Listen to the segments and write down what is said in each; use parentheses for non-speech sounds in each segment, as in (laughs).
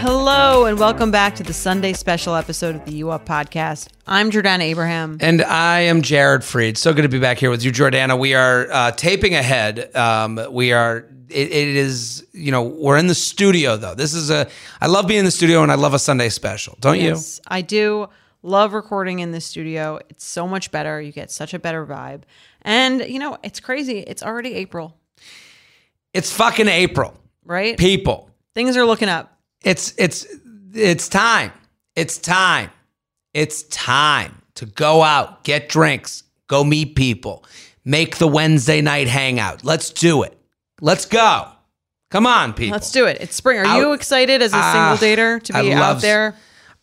Hello, and welcome back to the Sunday special episode of the U Up podcast. I'm Jordana Abraham. And I am Jared Freid. So good to be back here with you, Jordana. We are uh, taping ahead. Um, we are. It, it is, you know, we're in the studio though. This is a. I love being in the studio, and I love a Sunday special. Don't Yes, I do love recording in the studio. It's so much better. You get such a better vibe. And, you know, it's crazy. It's already April, you? It's fucking April, right? people. Things are looking up. It's it's it's time. It's time. It's time to go out, get drinks, go meet people, make the Wednesday night hangout. Let's do it. Let's go. Come on, people. Let's do it. It's spring. Are you excited as a Ah, single dater to be out there?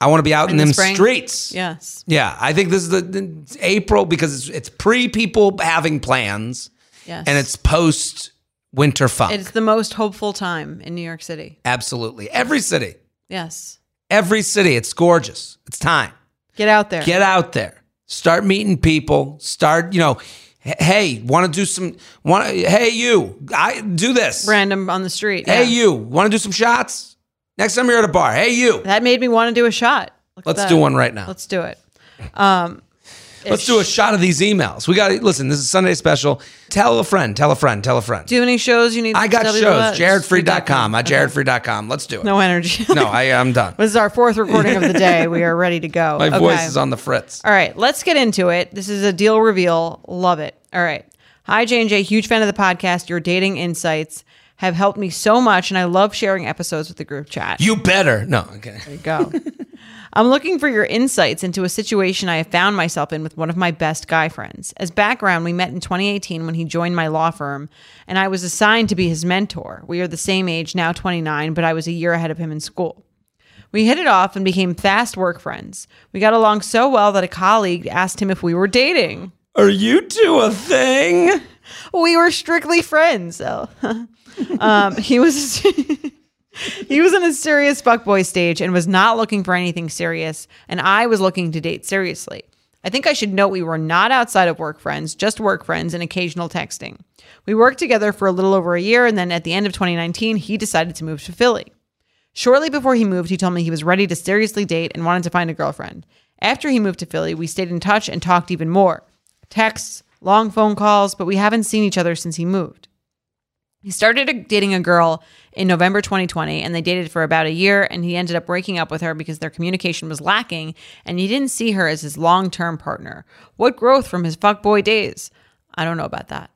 I want to be out in, in the them spring? streets. Yes. Yeah, I think this is the, the April because it's, it's pre people having plans Yes. and it's post winter funk. it's the most hopeful time in New York City. Absolutely. Every city, Yes. every city, it's gorgeous. It's time. Get out there. Get out there. Start meeting people. Start, you know, hey, want to do some want hey you, I do this. Random on the street. Hey yeah. you, want to do some shots? Next time you're at a bar, hey you. That made me want to do a shot. Look Let's do one right now. Let's do it. Um, Let's do a shot of these emails. We got to listen. This is Sunday special. Tell a friend. Tell a friend. Tell a friend. Do you have any shows you need? I got to shows. JaredFreid.com. At. JaredFreid.com. Let's do it. No energy. no, I am done. (laughs) this is our fourth recording of the day. (laughs) We are ready to go. My Okay. voice is on the fritz. All right, let's get into it. This is a deal reveal. Love it. All right. Hi, J and J. Huge fan of the podcast. Your dating insights have helped me so much, and I love sharing episodes with the group chat. You better. No, okay. There you go. (laughs) I'm looking for your insights into a situation I have found myself in with one of my best guy friends. As background, we met in 2018 when he joined my law firm, and I was assigned to be his mentor. We are the same age, now 29, but I was a year ahead of him in school. We hit it off and became fast work friends. We got along so well that a colleague asked him if we were dating. Are you two a thing? (laughs) We were strictly friends. (laughs) So. Um, he was (laughs) he was in a serious fuckboy stage and was not looking for anything serious, and I was looking to date seriously. I think I should note we were not outside of work friends, just work friends and occasional texting. We worked together for a little over a year, and then at the end of 2019, he decided to move to Philly. Shortly before he moved, he told me he was ready to seriously date and wanted to find a girlfriend. After he moved to Philly, we stayed in touch and talked even more texts, long phone calls, but we haven't seen each other since he moved. He started dating a girl in November 2020 and they dated for about a year and he ended up breaking up with her because their communication was lacking and he didn't see her as his long-term partner. What growth from his fuckboy days? I don't know about that.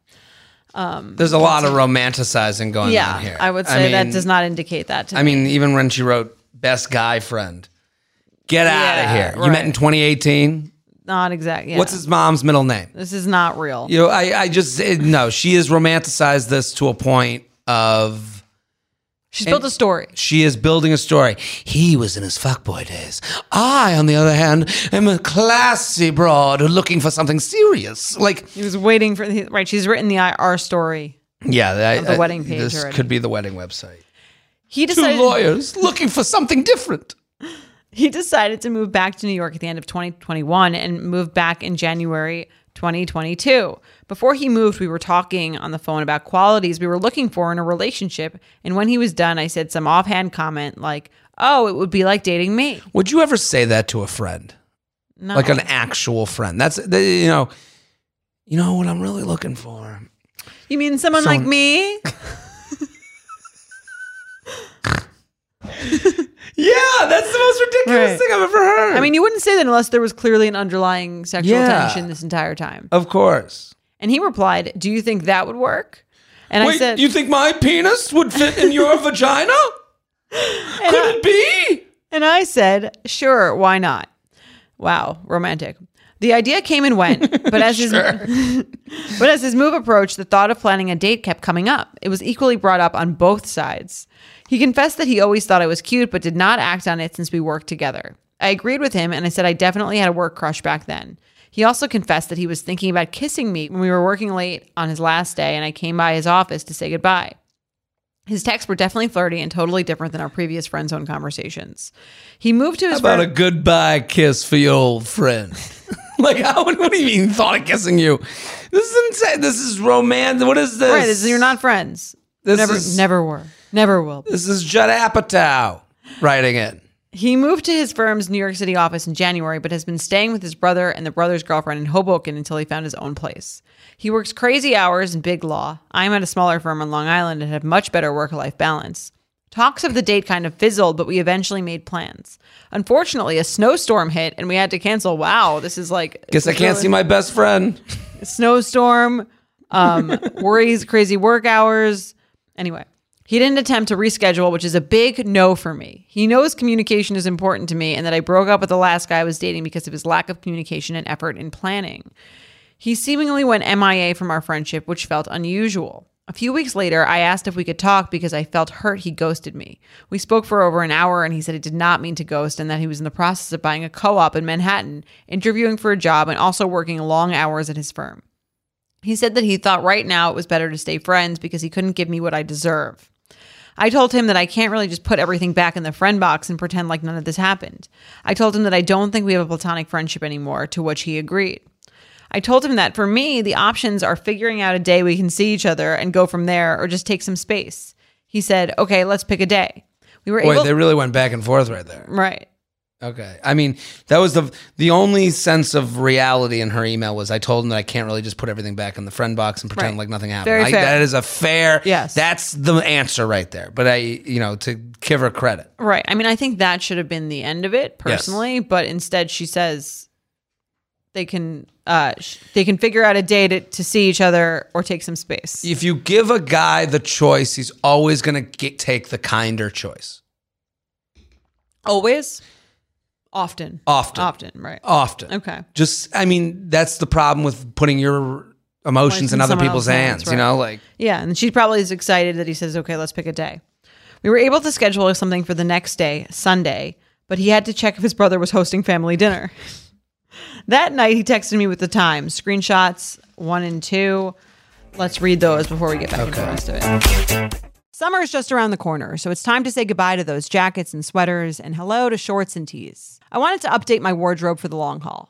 Um, There's a lot of romanticizing going Yeah, on here. I would say that mean- does not indicate that to I me. mean, even when she wrote "best guy friend," get out of Yeah, here. You met in 2018. Not exactly. What's his mom's middle name? This is not real. You know, I, I just eh, no. She has romanticized this to a point of She's built a story. she is building a story. He was in his fuckboy days. I, on the other hand, am a classy broad looking for something serious. Like, He was waiting for the right. She's written the our story. yeah, I, the I- wedding page This already. could be the wedding website. He Two decided lawyers looking for something different. He decided to move back to New York at the end of 2021 and moved back in January 2022. Before he moved, we were talking on the phone about qualities we were looking for in a relationship, and when he was done, I said some offhand comment like, "Oh, it would be like dating me." Would you ever say that to a friend? No. Like an actual friend? That's you know, you know what I'm really looking for. you mean someone like me? (laughs) (laughs) Yeah, that's the most ridiculous Right. thing I've ever heard. I mean, you wouldn't say that unless there was clearly an underlying sexual Yeah. tension this entire time. of course. And he replied, "Do you think that would work?" And I Wait, said, you think my penis would fit in your (laughs) vagina? Could it be? And I said, sure, why not? Wow, romantic. The idea came and went, (laughs) but as his (laughs) but as his move approached, the thought of planning a date kept coming up. It was equally brought up on both sides. He confessed that he always thought I was cute, but did not act on it since we worked together. I agreed with him, and I said I definitely had a work crush back then. He also confessed that he was thinking about kissing me when we were working late on his last day, and I came by his office to say goodbye. His texts were definitely flirty and totally different than our previous friend zone conversations. He moved to his How about a goodbye kiss for your old friend? (laughs) like, how, what do you mean thought of kissing you? This is insane. This is romance. What is this? right. This is, you're not friends. This never, is- never were, never will. be. This is Judd Apatow writing it. He moved to his firm's New York City office in January, but has been staying with his brother and the brother's girlfriend in Hoboken until he found his own place. He works crazy hours in big law. I'm at a smaller firm on Long Island and have much better work life balance. Talks of the date kind of fizzled, but we eventually made plans. Unfortunately, a snowstorm hit and we had to cancel. Wow, this is like Guess I can't see my best friend. (laughs) snowstorm, um, worries, crazy work hours. Anyway, he didn't attempt to reschedule, which is a big no for me. He knows communication is important to me and that I broke up with the last guy I was dating because of his lack of communication and effort in planning. He seemingly went MIA from our friendship, which felt unusual. A few weeks later, I asked if we could talk because I felt hurt he ghosted me. We spoke for over an hour and he said he did not mean to ghost and that he was in the process of buying a co op in Manhattan, interviewing for a job, and also working long hours at his firm. He said that he thought right now it was better to stay friends because he couldn't give me what I deserve. I told him that I can't really just put everything back in the friend box and pretend like none of this happened. I told him that I don't think we have a platonic friendship anymore, to which he agreed. I told him that for me, the options are figuring out a day we can see each other and go from there or just take some space. He said, okay, let's pick a day. We were Boy, able they really went back and forth right there. Right. Okay. I mean, that was the the only sense of reality in her email was I told him that I can't really just put everything back in the friend box and pretend Right. like nothing happened. I- that is a fair. Yes. That's the answer right there. But I, you know, to give her credit. Right. I mean, I think that should have been the end of it personally, but instead she says they can uh sh- they can figure out a day to, to see each other or take some space. If you give a guy the choice, he's always going to take the kinder choice. Always? Often. Often. Often, right. Often. Okay. Just, I mean, that's the problem with putting your emotions in in other people's hands. hands, You know, like Yeah, and she probably is excited that he says, "Okay, let's pick a day." We were able to schedule something for the next day, Sunday, but he had to check if his brother was hosting family dinner. (laughs) that night, he texted me with the time, screenshots one and two. Let's read those before we get back into the rest of it. Summer is just around the corner, so it's time to say goodbye to those jackets and sweaters and hello to shorts and tees. I wanted to update my wardrobe for the long haul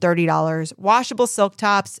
$30, washable silk tops,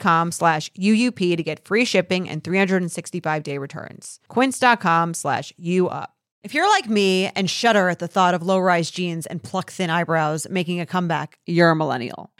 com slash UUP to get free shipping and 365 day returns. Quince.com slash UUP. If you're like me and shudder at the thought of low rise jeans and pluck thin eyebrows making a comeback, you're a millennial.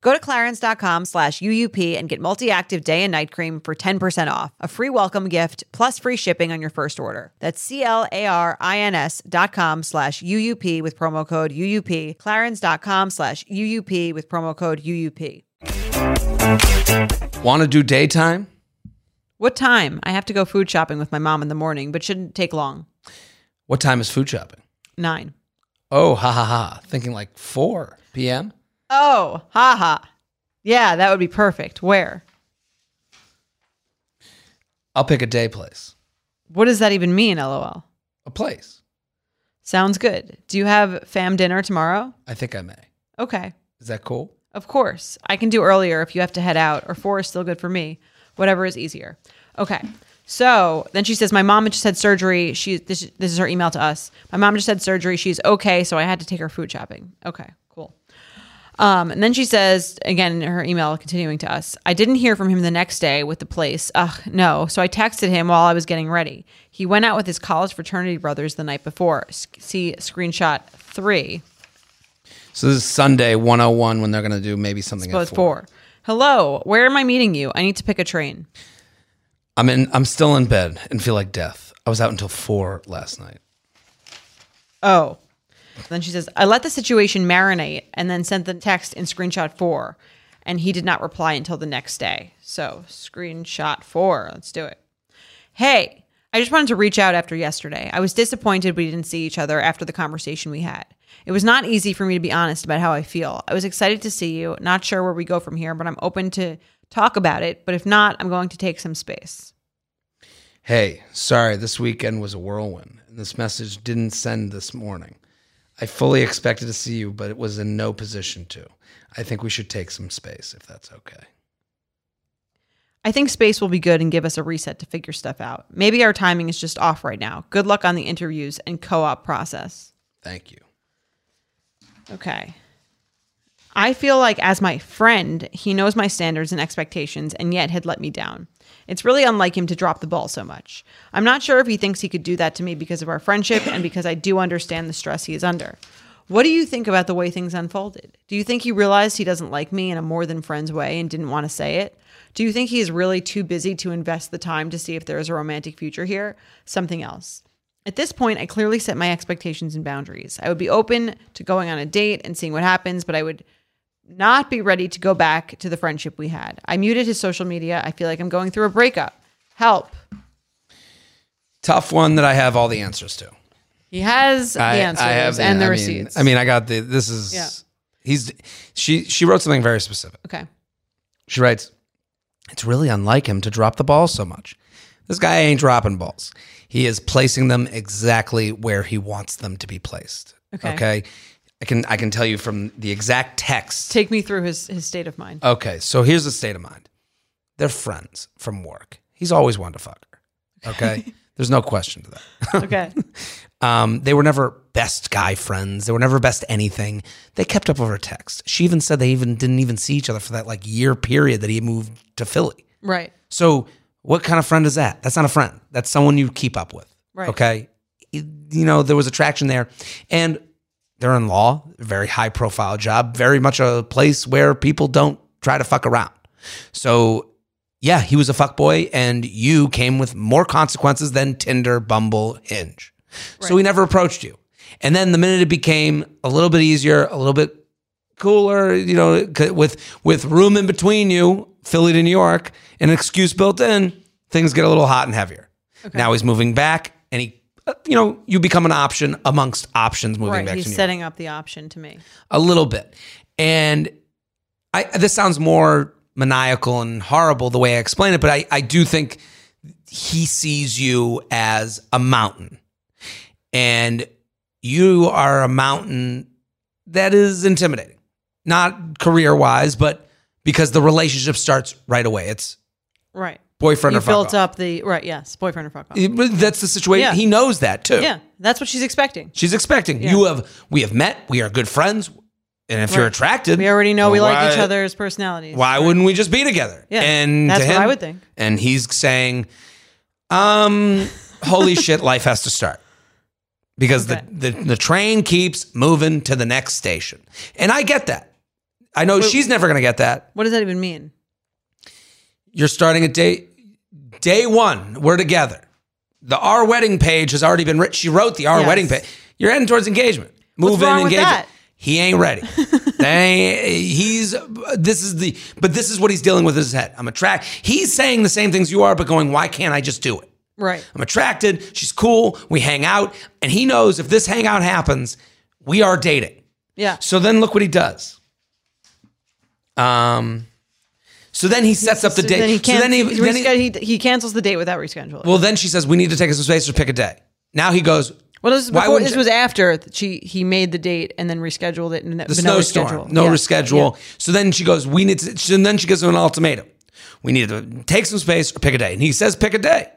Go to clarins.com slash UUP and get multi active day and night cream for 10% off, a free welcome gift, plus free shipping on your first order. That's C L A R I N S dot com slash UUP with promo code UUP. Clarins.com slash UUP with promo code UUP. Want to do daytime? What time? I have to go food shopping with my mom in the morning, but shouldn't take long. What time is food shopping? Nine. Oh, ha ha ha. Thinking like 4 p.m.? Oh, haha. Yeah, that would be perfect. Where? I'll pick a day place. What does that even mean, lol? A place. Sounds good. Do you have fam dinner tomorrow? I think I may. Okay. Is that cool? Of course. I can do earlier if you have to head out, or four is still good for me. Whatever is easier. Okay. So then she says, My mom just had surgery. She this, this is her email to us. My mom just had surgery. She's okay, so I had to take her food shopping. Okay. Um, and then she says again in her email, continuing to us, I didn't hear from him the next day with the place. Ugh, no. So I texted him while I was getting ready. He went out with his college fraternity brothers the night before. See screenshot three. So this is Sunday 101 when they're going to do maybe something Suppose at 4. four. Hello, where am I meeting you? I need to pick a train. I'm in I'm still in bed and feel like death. I was out until 4 last night. Oh. Then she says, I let the situation marinate and then sent the text in screenshot four. And he did not reply until the next day. So, screenshot four. Let's do it. Hey, I just wanted to reach out after yesterday. I was disappointed we didn't see each other after the conversation we had. It was not easy for me to be honest about how I feel. I was excited to see you, not sure where we go from here, but I'm open to talk about it. But if not, I'm going to take some space. Hey, sorry, this weekend was a whirlwind, and this message didn't send this morning. I fully expected to see you, but it was in no position to. I think we should take some space if that's okay. I think space will be good and give us a reset to figure stuff out. Maybe our timing is just off right now. Good luck on the interviews and co op process. Thank you. Okay. I feel like, as my friend, he knows my standards and expectations and yet had let me down. It's really unlike him to drop the ball so much. I'm not sure if he thinks he could do that to me because of our friendship and because I do understand the stress he is under. What do you think about the way things unfolded? Do you think he realized he doesn't like me in a more than friends way and didn't want to say it? Do you think he is really too busy to invest the time to see if there is a romantic future here? Something else. At this point, I clearly set my expectations and boundaries. I would be open to going on a date and seeing what happens, but I would not be ready to go back to the friendship we had. I muted his social media. I feel like I'm going through a breakup. Help. Tough one that I have all the answers to. He has the I, answers I have and the I mean- receipts. I mean, I got the. This is. Yeah. He's. She. She wrote something very specific. okay. She writes, It's really unlike him to drop the ball so much. This guy ain't dropping balls. He is placing them exactly where he wants them to be placed. Okay. Okay. I can I can tell you from the exact text. Take me through his, his state of mind. Okay, so here's the state of mind. They're friends from work. He's always wanted to fuck her. Okay. (laughs) There's no question to that. (laughs) Okay. Um, they were never best guy friends. They were never best anything. They kept up over text. She even said they even didn't even see each other for that like year period that he moved to Philly. right. So what kind of friend is that? That's not a friend. That's someone you keep up with. Right. Okay. You know, there was attraction there. And they're in law, very high profile job, very much a place where people don't try to fuck around. So yeah, he was a fuck boy, and you came with more consequences than Tinder, Bumble, Hinge. So he never approached you. And then the minute it became a little bit easier, a little bit cooler, you know, with with room in between you, Philly to New York, an excuse built in, things get a little hot and heavier. Now he's moving back, and he, you know, you become an option amongst options moving Right. back He's setting up the option to me. a little bit. And I this sounds more maniacal and horrible the way I explain it, but I, I do think he sees you as a mountain. And you are a mountain that is intimidating. Not career wise, but because the relationship starts right away. It's Right. Boyfriend You or fuck built up the right. Yes. Boyfriend or fuck off. But That's the situation. Yeah. He knows that too. Yeah. That's what she's expecting. She's expecting you have we have met. We are good friends, and if you're attracted, We already know we well, like each other's personalities. Why wouldn't we just be together? Yeah, and that's to what him, I would think. And he's saying, um, holy (laughs) shit, life has to start. Because Okay. the, the the train keeps moving to the next station. And I get that. I know she's never gonna get that. What does that even mean? You're starting at day day one. We're together. The our wedding page has already been written. She wrote the our Yes. wedding page. You're heading towards engagement. Move What's in, wrong with that? He ain't ready. (laughs) Ain't- he's this is the but this is what he's dealing with in his head. I'm attracted. He's saying the same things you are, but going, why can't I just do it? Right. I'm attracted. She's cool. We hang out, and he knows if this hangout happens, we are dating. Yeah. So then look what he does. Um, so then he sets up the So date. Then he, so then he, he, then he- he, he cancels the date without rescheduling. well, then she says we need to take some space to pick a day. Now he goes. Well, this, before, this was after she he made the date and then rescheduled it. And the snowstorm, no reschedule. So then she goes, we need to, and then she gives him an ultimatum. We need to take some space or pick a day. And he says, pick a day,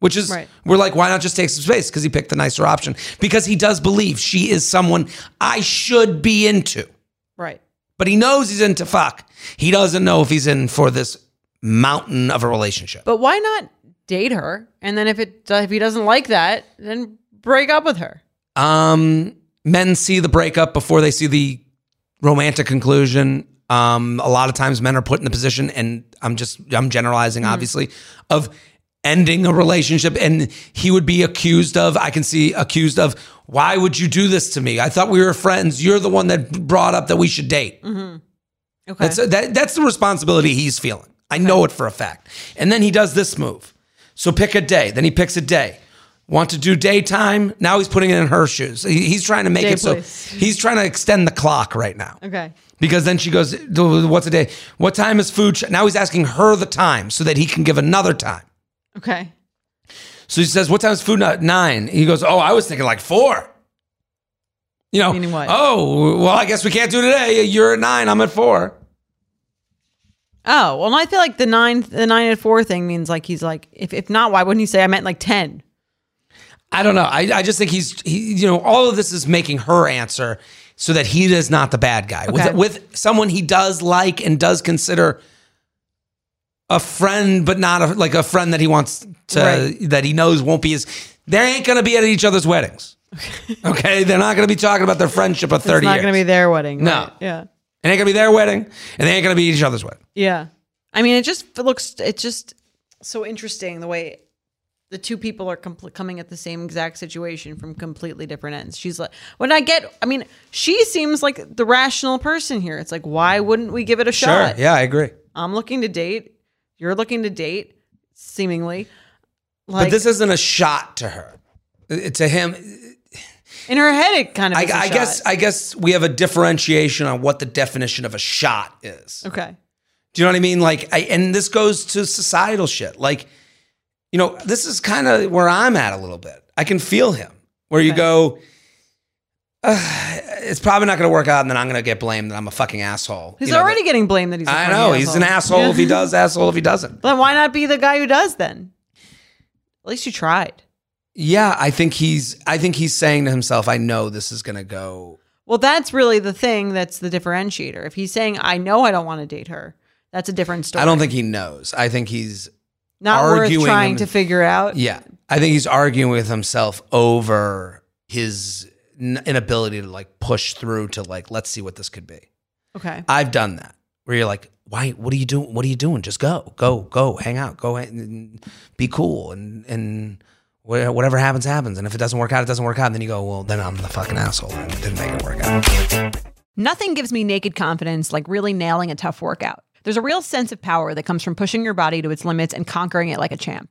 which is, Right. we're like, why not just take some space? Because he picked the nicer option. Because he does believe she is someone I should be into. Right. But he knows he's into fuck. He doesn't know if he's in for this mountain of a relationship. But why not date her? And then if it if he doesn't like that, then break up with her. Um, men see the breakup before they see the romantic conclusion. Um, a lot of times men are put in the position, and I'm just I'm generalizing, obviously, of ending a relationship, and he would be accused of. I can see accused of. Why would you do this to me? I thought we were friends. You're the one that brought up that we should date. Mm-hmm. Okay. That's that, that's the responsibility he's feeling. I know it for a fact. And then he does this move. So pick a day. Then he picks a day. Want to do daytime? Now he's putting it in her shoes. He- he's trying to make Day, it so he's trying to extend the clock right now. okay. Because then she goes, "What's a day? What time is food?" Now he's asking her the time so that he can give another time. Okay. So he says, "What time is food?" At nine. He goes, "Oh, I was thinking like four. You know, Meaning what? oh, well, I guess we can't do today. You're at nine. I'm at four. Oh well, I feel like the nine the nine and four thing means like he's like if if not, why wouldn't he say I meant like ten? I don't know. I, I just think he's he, you know all of this is making her answer so that he is not the bad guy Okay. with with someone he does like and does consider a friend, but not a, like a friend that he wants to Right. that he knows won't be his. They ain't gonna be at each other's weddings. (laughs) Okay, they're not gonna be talking about their friendship of thirty. It's not years. to be their wedding. No. right? Yeah. It ain't gonna be their wedding, and they ain't gonna be each other's wedding. Yeah. I mean, it just looks, it's just so interesting the way the two people are compl- coming at the same exact situation from completely different ends. She's like, when I get, I mean, she seems like the rational person here. It's like, why wouldn't we give it a shot? yeah, I agree. I'm looking to date. You're looking to date, seemingly. Like, but this isn't a shot to her. It- To him, in her head, it kind of I, is a I shot. guess I guess we have a differentiation on what the definition of a shot is. Okay. Do you know what I mean? Like, I, and this goes to societal shit. Like, you know, this is kind of where I'm at a little bit. I can feel him where you go, "Ugh, (sighs) it's probably not going to work out, and then I'm going to get blamed that I'm a fucking asshole. He's You know, already that- getting blamed that he's a I know he's an asshole Yeah. if he does, asshole if he doesn't. Then why not be the guy who does then? At least you tried. Yeah, I think he's. I think he's saying to himself, "I know this is going to go." Well, that's really the thing that's the differentiator. If he's saying, I know I don't want to date her, that's a different story. I don't think he knows. I think he's Not worth arguing trying him- to figure out. Yeah, I think he's arguing with himself over his inability to like push through to like let's see what this could be. Okay. I've done that where you're like, why? What are you doing? What are you doing? Just go, go, go, hang out, go, and be cool, and and whatever happens, happens. And if it doesn't work out, it doesn't work out. And then you go, well, then I'm the fucking asshole and didn't make it work out. Nothing gives me naked confidence like really nailing a tough workout. There's a real sense of power that comes from pushing your body to its limits and conquering it like a champ.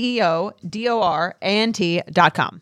E O D O R A N T.com.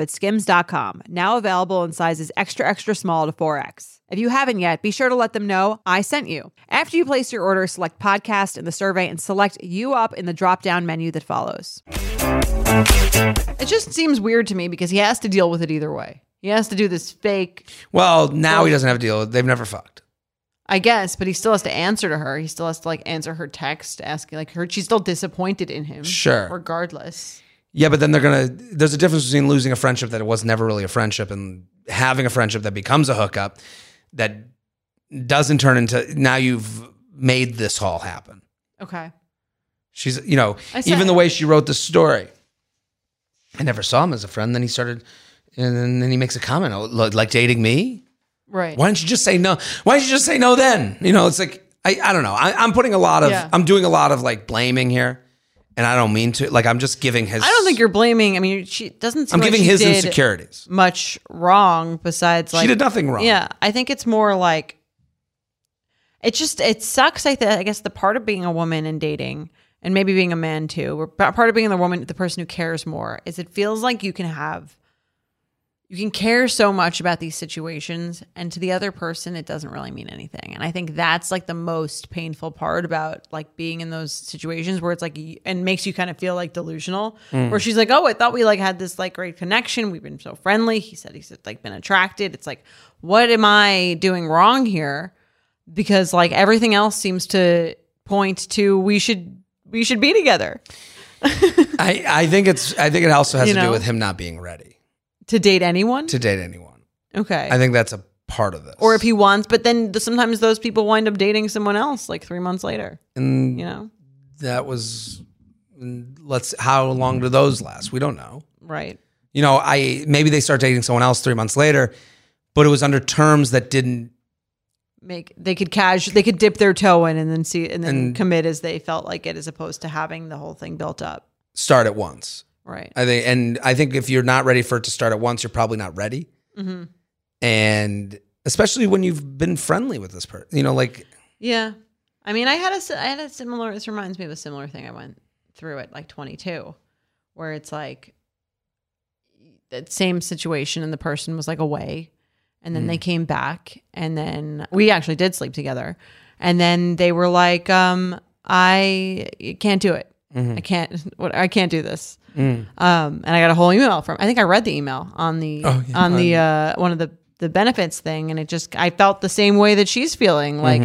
at skims.com, now available in sizes extra, extra small to 4X. If you haven't yet, be sure to let them know I sent you. After you place your order, select podcast in the survey and select you up in the drop down menu that follows. It just seems weird to me because he has to deal with it either way. He has to do this fake, Well, now he doesn't have to deal. with it. They've never fucked. I guess, but he still has to answer to her. He still has to like answer her text, asking like her. She's still disappointed in him. Sure. Regardless. Yeah, but then they're gonna. There's a difference between losing a friendship that it was never really a friendship and having a friendship that becomes a hookup that doesn't turn into now you've made this all happen. Okay. She's, you know, said- even the way she wrote the story. I never saw him as a friend. Then he started, and then he makes a comment oh, like dating me. Right. Why didn't you just say no? Why didn't you just say no then? You know, it's like I, I don't know. I, I'm putting a lot of Yeah. I'm doing a lot of like blaming here, and I don't mean to. Like I'm just giving his. I don't think you're blaming. I mean, she doesn't. Seem I'm like giving she his did insecurities. Much wrong besides like she did nothing wrong. Yeah, I think it's more like it just it sucks. I, th- I guess the part of being a woman and dating, and maybe being a man too, or part of being the woman, the person who cares more, is it feels like you can have, you can care so much about these situations, and to the other person, it doesn't really mean anything. And I think that's like the most painful part about like being in those situations where it's like and makes you kind of feel like delusional. Mm. Where she's like, "Oh, I thought we like had this like great connection. We've been so friendly." He said he's like been attracted. It's like, what am I doing wrong here? Because like everything else seems to point to we should we should be together (laughs) I, I think it's. I think it also has You to know? do with him not being ready to date anyone. to date anyone. okay. I think that's a part of this. or if he wants, but then the, sometimes those people wind up dating someone else like three months later. and You know, that was. Let's. How long do those last? We don't know. right? you know, I maybe they start dating someone else three months later, but it was under terms that didn't. Make they could cash they could dip their toe in and then see and then commit as they felt like it, as opposed to having the whole thing built up. start at once. Right. I think, and I think if you're not ready for it to start at once, you're probably not ready. Mm-hmm. And especially when you've been friendly with this person, you know, like Yeah. I mean, I had a, I had a similar, this reminds me of a similar thing I went through at like 22, where it's like that same situation and the person was like away and then they came back and then we actually did sleep together. And then they were like, um, I can't do it. I can't, (laughs) what, I can't do this. Um, and I got a whole email from, I think I read the email on the, Oh, yeah. on the, uh, one of the, the benefits thing. And it just, I felt the same way that she's feeling like,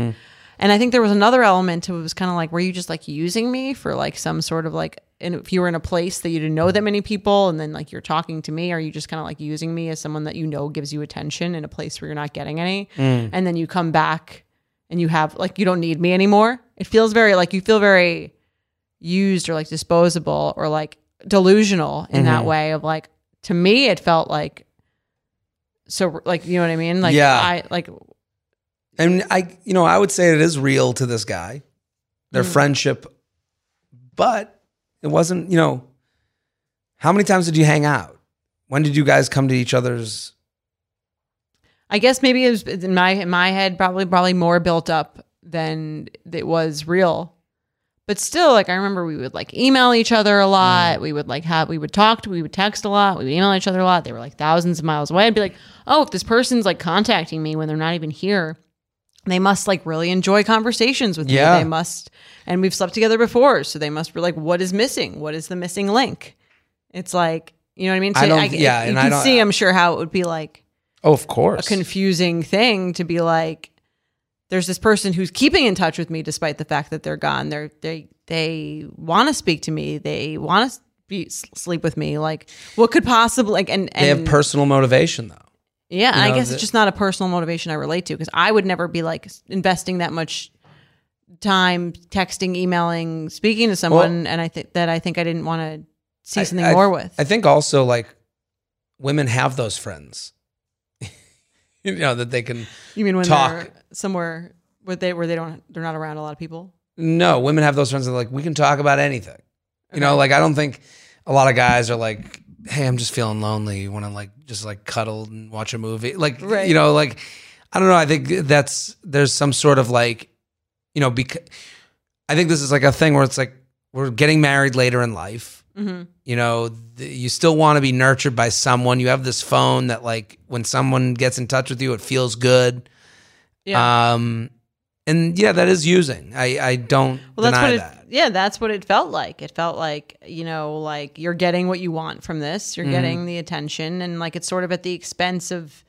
and I think there was another element to it was kind of like, were you just like using me for like some sort of like and if you were in a place that you didn't know that many people and then like you're talking to me, are you just kind of like using me as someone that you know gives you attention in a place where you're not getting any? And then you come back and you have like you don't need me anymore. It feels very like you feel very used or like disposable or like delusional in that mm-hmm. way of like to me it felt like so like you know what I mean? Like Yeah. I like And I, you know, I would say it is real to this guy, their mm. friendship, but it wasn't, you know, how many times did you hang out? When did you guys come to each other's? I guess maybe it was in my in my head probably probably more built up than it was real. But still, like I remember we would like email each other a lot. Mm. We would like have we would talk, we would text a lot, we would email each other a lot. They were like thousands of miles away. I'd be like, oh, if this person's like contacting me when they're not even here, they must like really enjoy conversations with Yeah. me. They must and we've slept together before, so they must be like, what is missing? What is the missing link? It's like you know what I mean? I don't- yeah, you and I can don't- see, I'm sure how it would be like Oh, of course. a confusing thing to be like there's this person who's keeping in touch with me despite the fact that they're gone they're they they want to speak to me they want to be, sleep with me like what could possibly like and, and they have personal motivation, though. yeah you i guess it's just not a personal motivation i relate to because i would never be like investing that much time texting emailing speaking to someone and i think that i think i didn't want to see something I- more with I think also like women have those friends, (laughs) you know, that they can. you mean when talk. Somewhere where they where they don't they're not around a lot of people No, women have those friends that are like we can talk about anything. You know, like I don't think a lot of guys are like, "Hey, I'm just feeling lonely. You want to like just like cuddle and watch a movie?" Like, Right. you know, like I don't know. I think that's there's some sort of like, you know, because I think this is like a thing where it's like we're getting married later in life. Mm-hmm. You know, you still want to be nurtured by someone. You have this phone that like when someone gets in touch with you, it feels good. Yeah Um, and yeah, that is using. I I don't Well, that's what it. that. Yeah, that's what it felt like. It felt like you know, like you're getting what you want from this. Mm-hmm. You're getting the attention, and like it's sort of at the expense of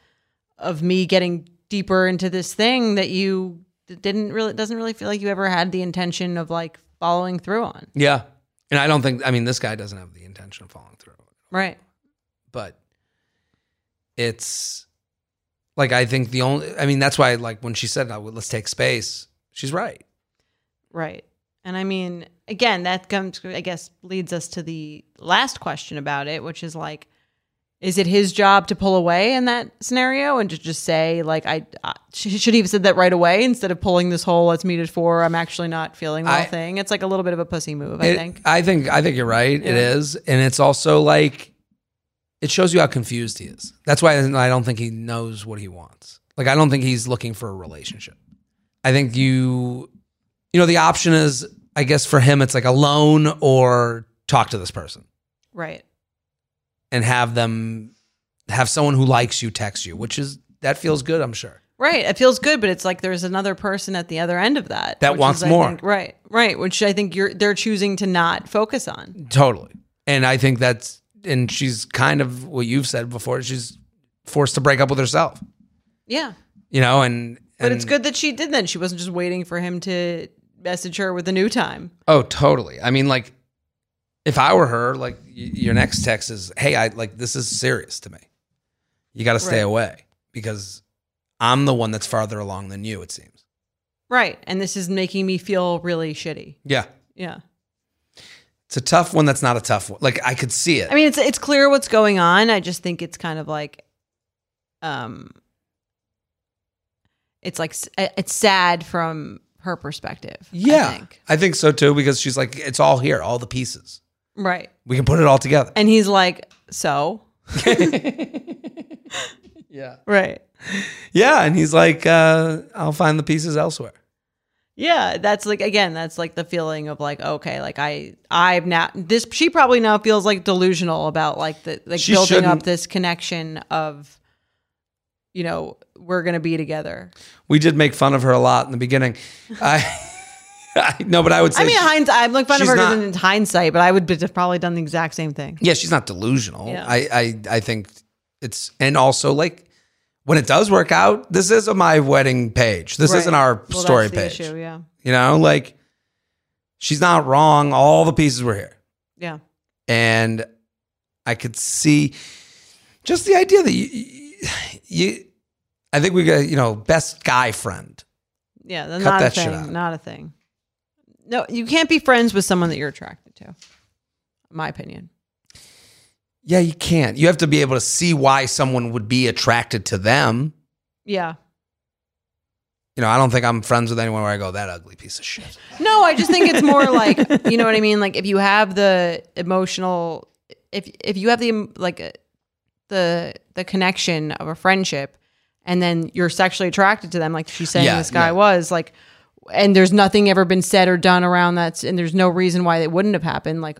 of me getting deeper into this thing that you didn't really doesn't really feel like you ever had the intention of like following through on. Yeah. And I don't think I mean this guy doesn't have the intention of following through. Right. But it's like I think the only I mean that's why like when she said "Oh, let's take space, she's right. Right. And I mean, again, that comes, I guess, leads us to the last question about it, which is like, is it his job to pull away in that scenario and to just say, like, I, I should he have said that right away instead of pulling this whole "let's meet at four, I'm actually not feeling well" I- thing? It's like a little bit of a pussy move, I think. I think I think you're right. It Yeah. is. And it's also like it shows you how confused he is. That's why I don't think he knows what he wants. Like I don't think he's looking for a relationship. I think you you know the option is I guess for him it's like alone or talk to this person Right. and have them have someone who likes you text you, which is that feels good, I'm sure. Right. It feels good, but it's like there's another person at the other end of that That wants is, more. think- right. Right. Which I think you're they're choosing to not focus on. Totally. And I think that's and she's kind of what you've said before, she's forced to break up with herself. Yeah. You know, and But it's good that she did then. She wasn't just waiting for him to message her with a new time. Oh, totally. I mean, like, if I were her, like, your next text is, "Hey, I like this is serious to me. You got to stay Right. away because I'm the one that's farther along than you. It seems." Right. And this is making me feel really shitty. Yeah, Yeah. It's a tough one. That's not a tough one. Like, I could see it. I mean, it's it's clear what's going on. I just think it's kind of like um it's like it's sad from her perspective. I yeah, think. I think so too because she's like, it's all here, all the pieces. Right. We can put it all together. And he's like, "So?" (laughs) Yeah, Right. yeah, and he's like, uh, I'll find the pieces elsewhere. Yeah, that's like again, that's like the feeling of like, okay, like I I've now this she probably now feels like delusional about like the like She building up this connection of you know, we're gonna be together. We did make fun of her a lot in the beginning. I, (laughs) I no, but I would say I mean, she- hindsight, I'm like fun of her not- in hindsight, but I would have probably done the exact same thing. yeah, she's not delusional. Yeah. I, I, I think it's, and also like when it does work out, this is a my wedding page. This Right. isn't our Well, story page. issue, yeah. You know, like she's not wrong. All the pieces were here. Yeah. and I could see just the idea that you, you I think we got you know best guy friend. Yeah. Cut not that a thing. Not a thing. No, you can't be friends with someone that you're attracted to. My opinion. Yeah, you can't. You have to be able to see why someone would be attracted to them. Yeah. You know, I don't think I'm friends with anyone where I go that ugly piece of shit. No, I just think it's more like (laughs) you know what I mean. Like if you have the emotional, if if you have the like uh, the the connection of a friendship, and then you're sexually attracted to them, like she's saying Yeah, this guy yeah. was like, and there's nothing ever been said or done around that, and there's no reason why it wouldn't have happened. Like,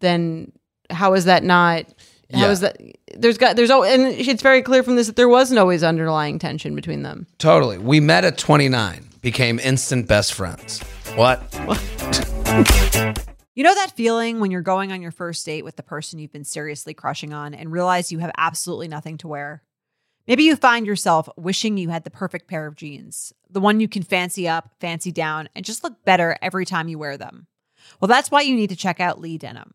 then how is that not? How Yeah. is that? There's got there's oh, and it's very clear from this that there wasn't always underlying tension between them. Totally. We met at 29, became instant best friends. What? (laughs) You know that feeling when you're going on your first date with the person you've been seriously crushing on and realize you have absolutely nothing to wear? Maybe you find yourself wishing you had the perfect pair of jeans, the one you can fancy up, fancy down, and just look better every time you wear them. Well, that's why you need to check out Lee Denim.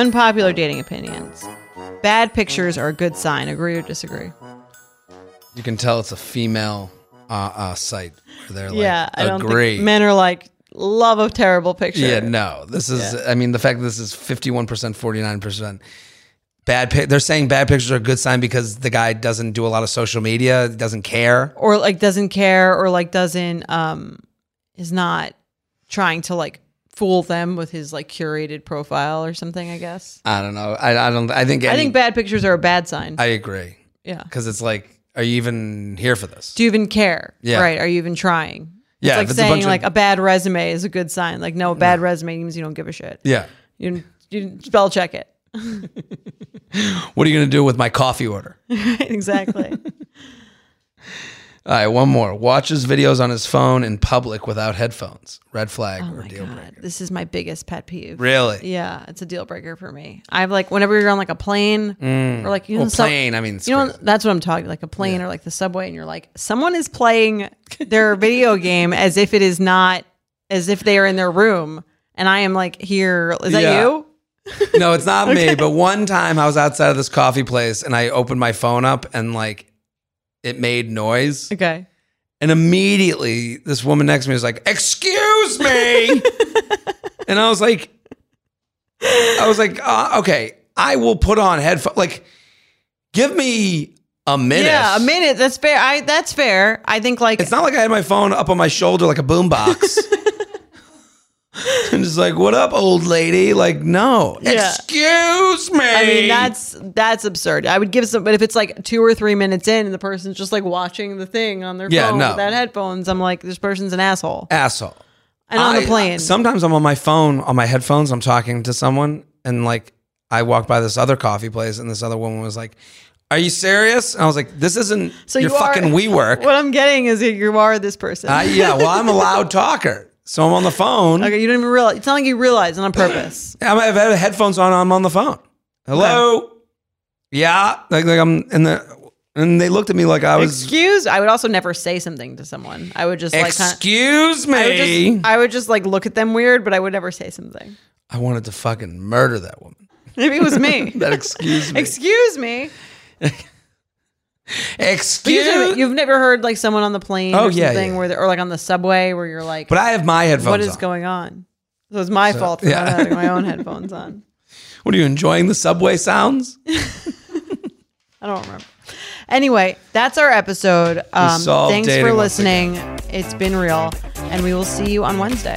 Unpopular dating opinions. Bad pictures are a good sign. Agree or disagree? You can tell it's a female uh, uh, site they're like, yeah, I don't agree. think men are like love a terrible picture. Yeah, no. This is. I mean, the fact that this is fifty-one percent, forty-nine percent. Bad. Pic- they're saying bad pictures are a good sign because the guy doesn't do a lot of social media, doesn't care. or like doesn't care, or like doesn't um is not trying to like fool them with his like curated profile or something. I guess. I don't know. I, I don't. I think. I think bad pictures are a bad sign. I agree yeah. because it's like, are you even here for this? Do you even care? Yeah. Right. Are you even trying? Yeah, It's like if it's a saying of- like a bad resume is a good sign. Like no, a bad resume means you don't give a shit. yeah. You you spell check it. What are you going to do with my coffee order? (laughs) exactly. (laughs) All right, one more. Watches videos on his phone in public without headphones. Red flag oh or my deal god, breaker. this is my biggest pet peeve. Really? Yeah, it's a deal breaker for me. I've like whenever you're on like a plane mm. or like you know Well, plane. I mean, you know crazy. that's what I'm talking like a plane or like the subway and you're like someone is playing their video (laughs) game as if it is not as if they are in their room and I am like here is that Yeah. you? no, it's not (laughs) me. But one time I was outside of this coffee place and I opened my phone up and like it made noise. Okay. And immediately this woman next to me was like, Excuse me. (laughs) and I was like, I was like, uh, okay, I will put on headphones. Like, give me a minute. Yeah, a minute. That's fair. I that's fair. I think like It's not like I had my phone up on my shoulder like a boombox. (laughs) (laughs) and just like, what up, old lady? Like, no. Yeah. Excuse me. I mean that's that's absurd. I would give some, but if it's like two or three minutes in and the person's just like watching the thing on their Yeah, phone no. without headphones, I'm like, this person's an asshole. asshole. And on I- the plane, Sometimes I'm on my phone, on my headphones, I'm talking to someone, and like I walked by this other coffee place, and this other woman was like, Are you serious? And I was like, This isn't so your you are- fucking (laughs) WeWork. What I'm getting is that you are this person. Uh, yeah, well, I'm a loud talker. So I'm on the phone. okay, you don't even realize. It's not like you realize on purpose. (clears throat) I'm, I've had headphones on, I'm on the phone. Hello? Yeah. Like, like I'm in the, and they looked at me like I was, Excuse. I would also never say something to someone. I would just like. Excuse I would, me. just, I would just like look at them weird, but I would never say something. I wanted to fucking murder that woman. Maybe it was me. (laughs) That excuse (laughs) me. Excuse me. (laughs) Excuse you've, you've never heard like someone on the plane Oh, or yeah, something yeah. where, or like on the subway where you're like, But I have my headphones what is on. going on? So it's my fault for yeah. not having my own (laughs) headphones on. What are you enjoying the subway sounds? (laughs) I don't remember. Anyway, that's our episode. Um, thanks for listening. It's been real, and we will see you on Wednesday.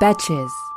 Betches.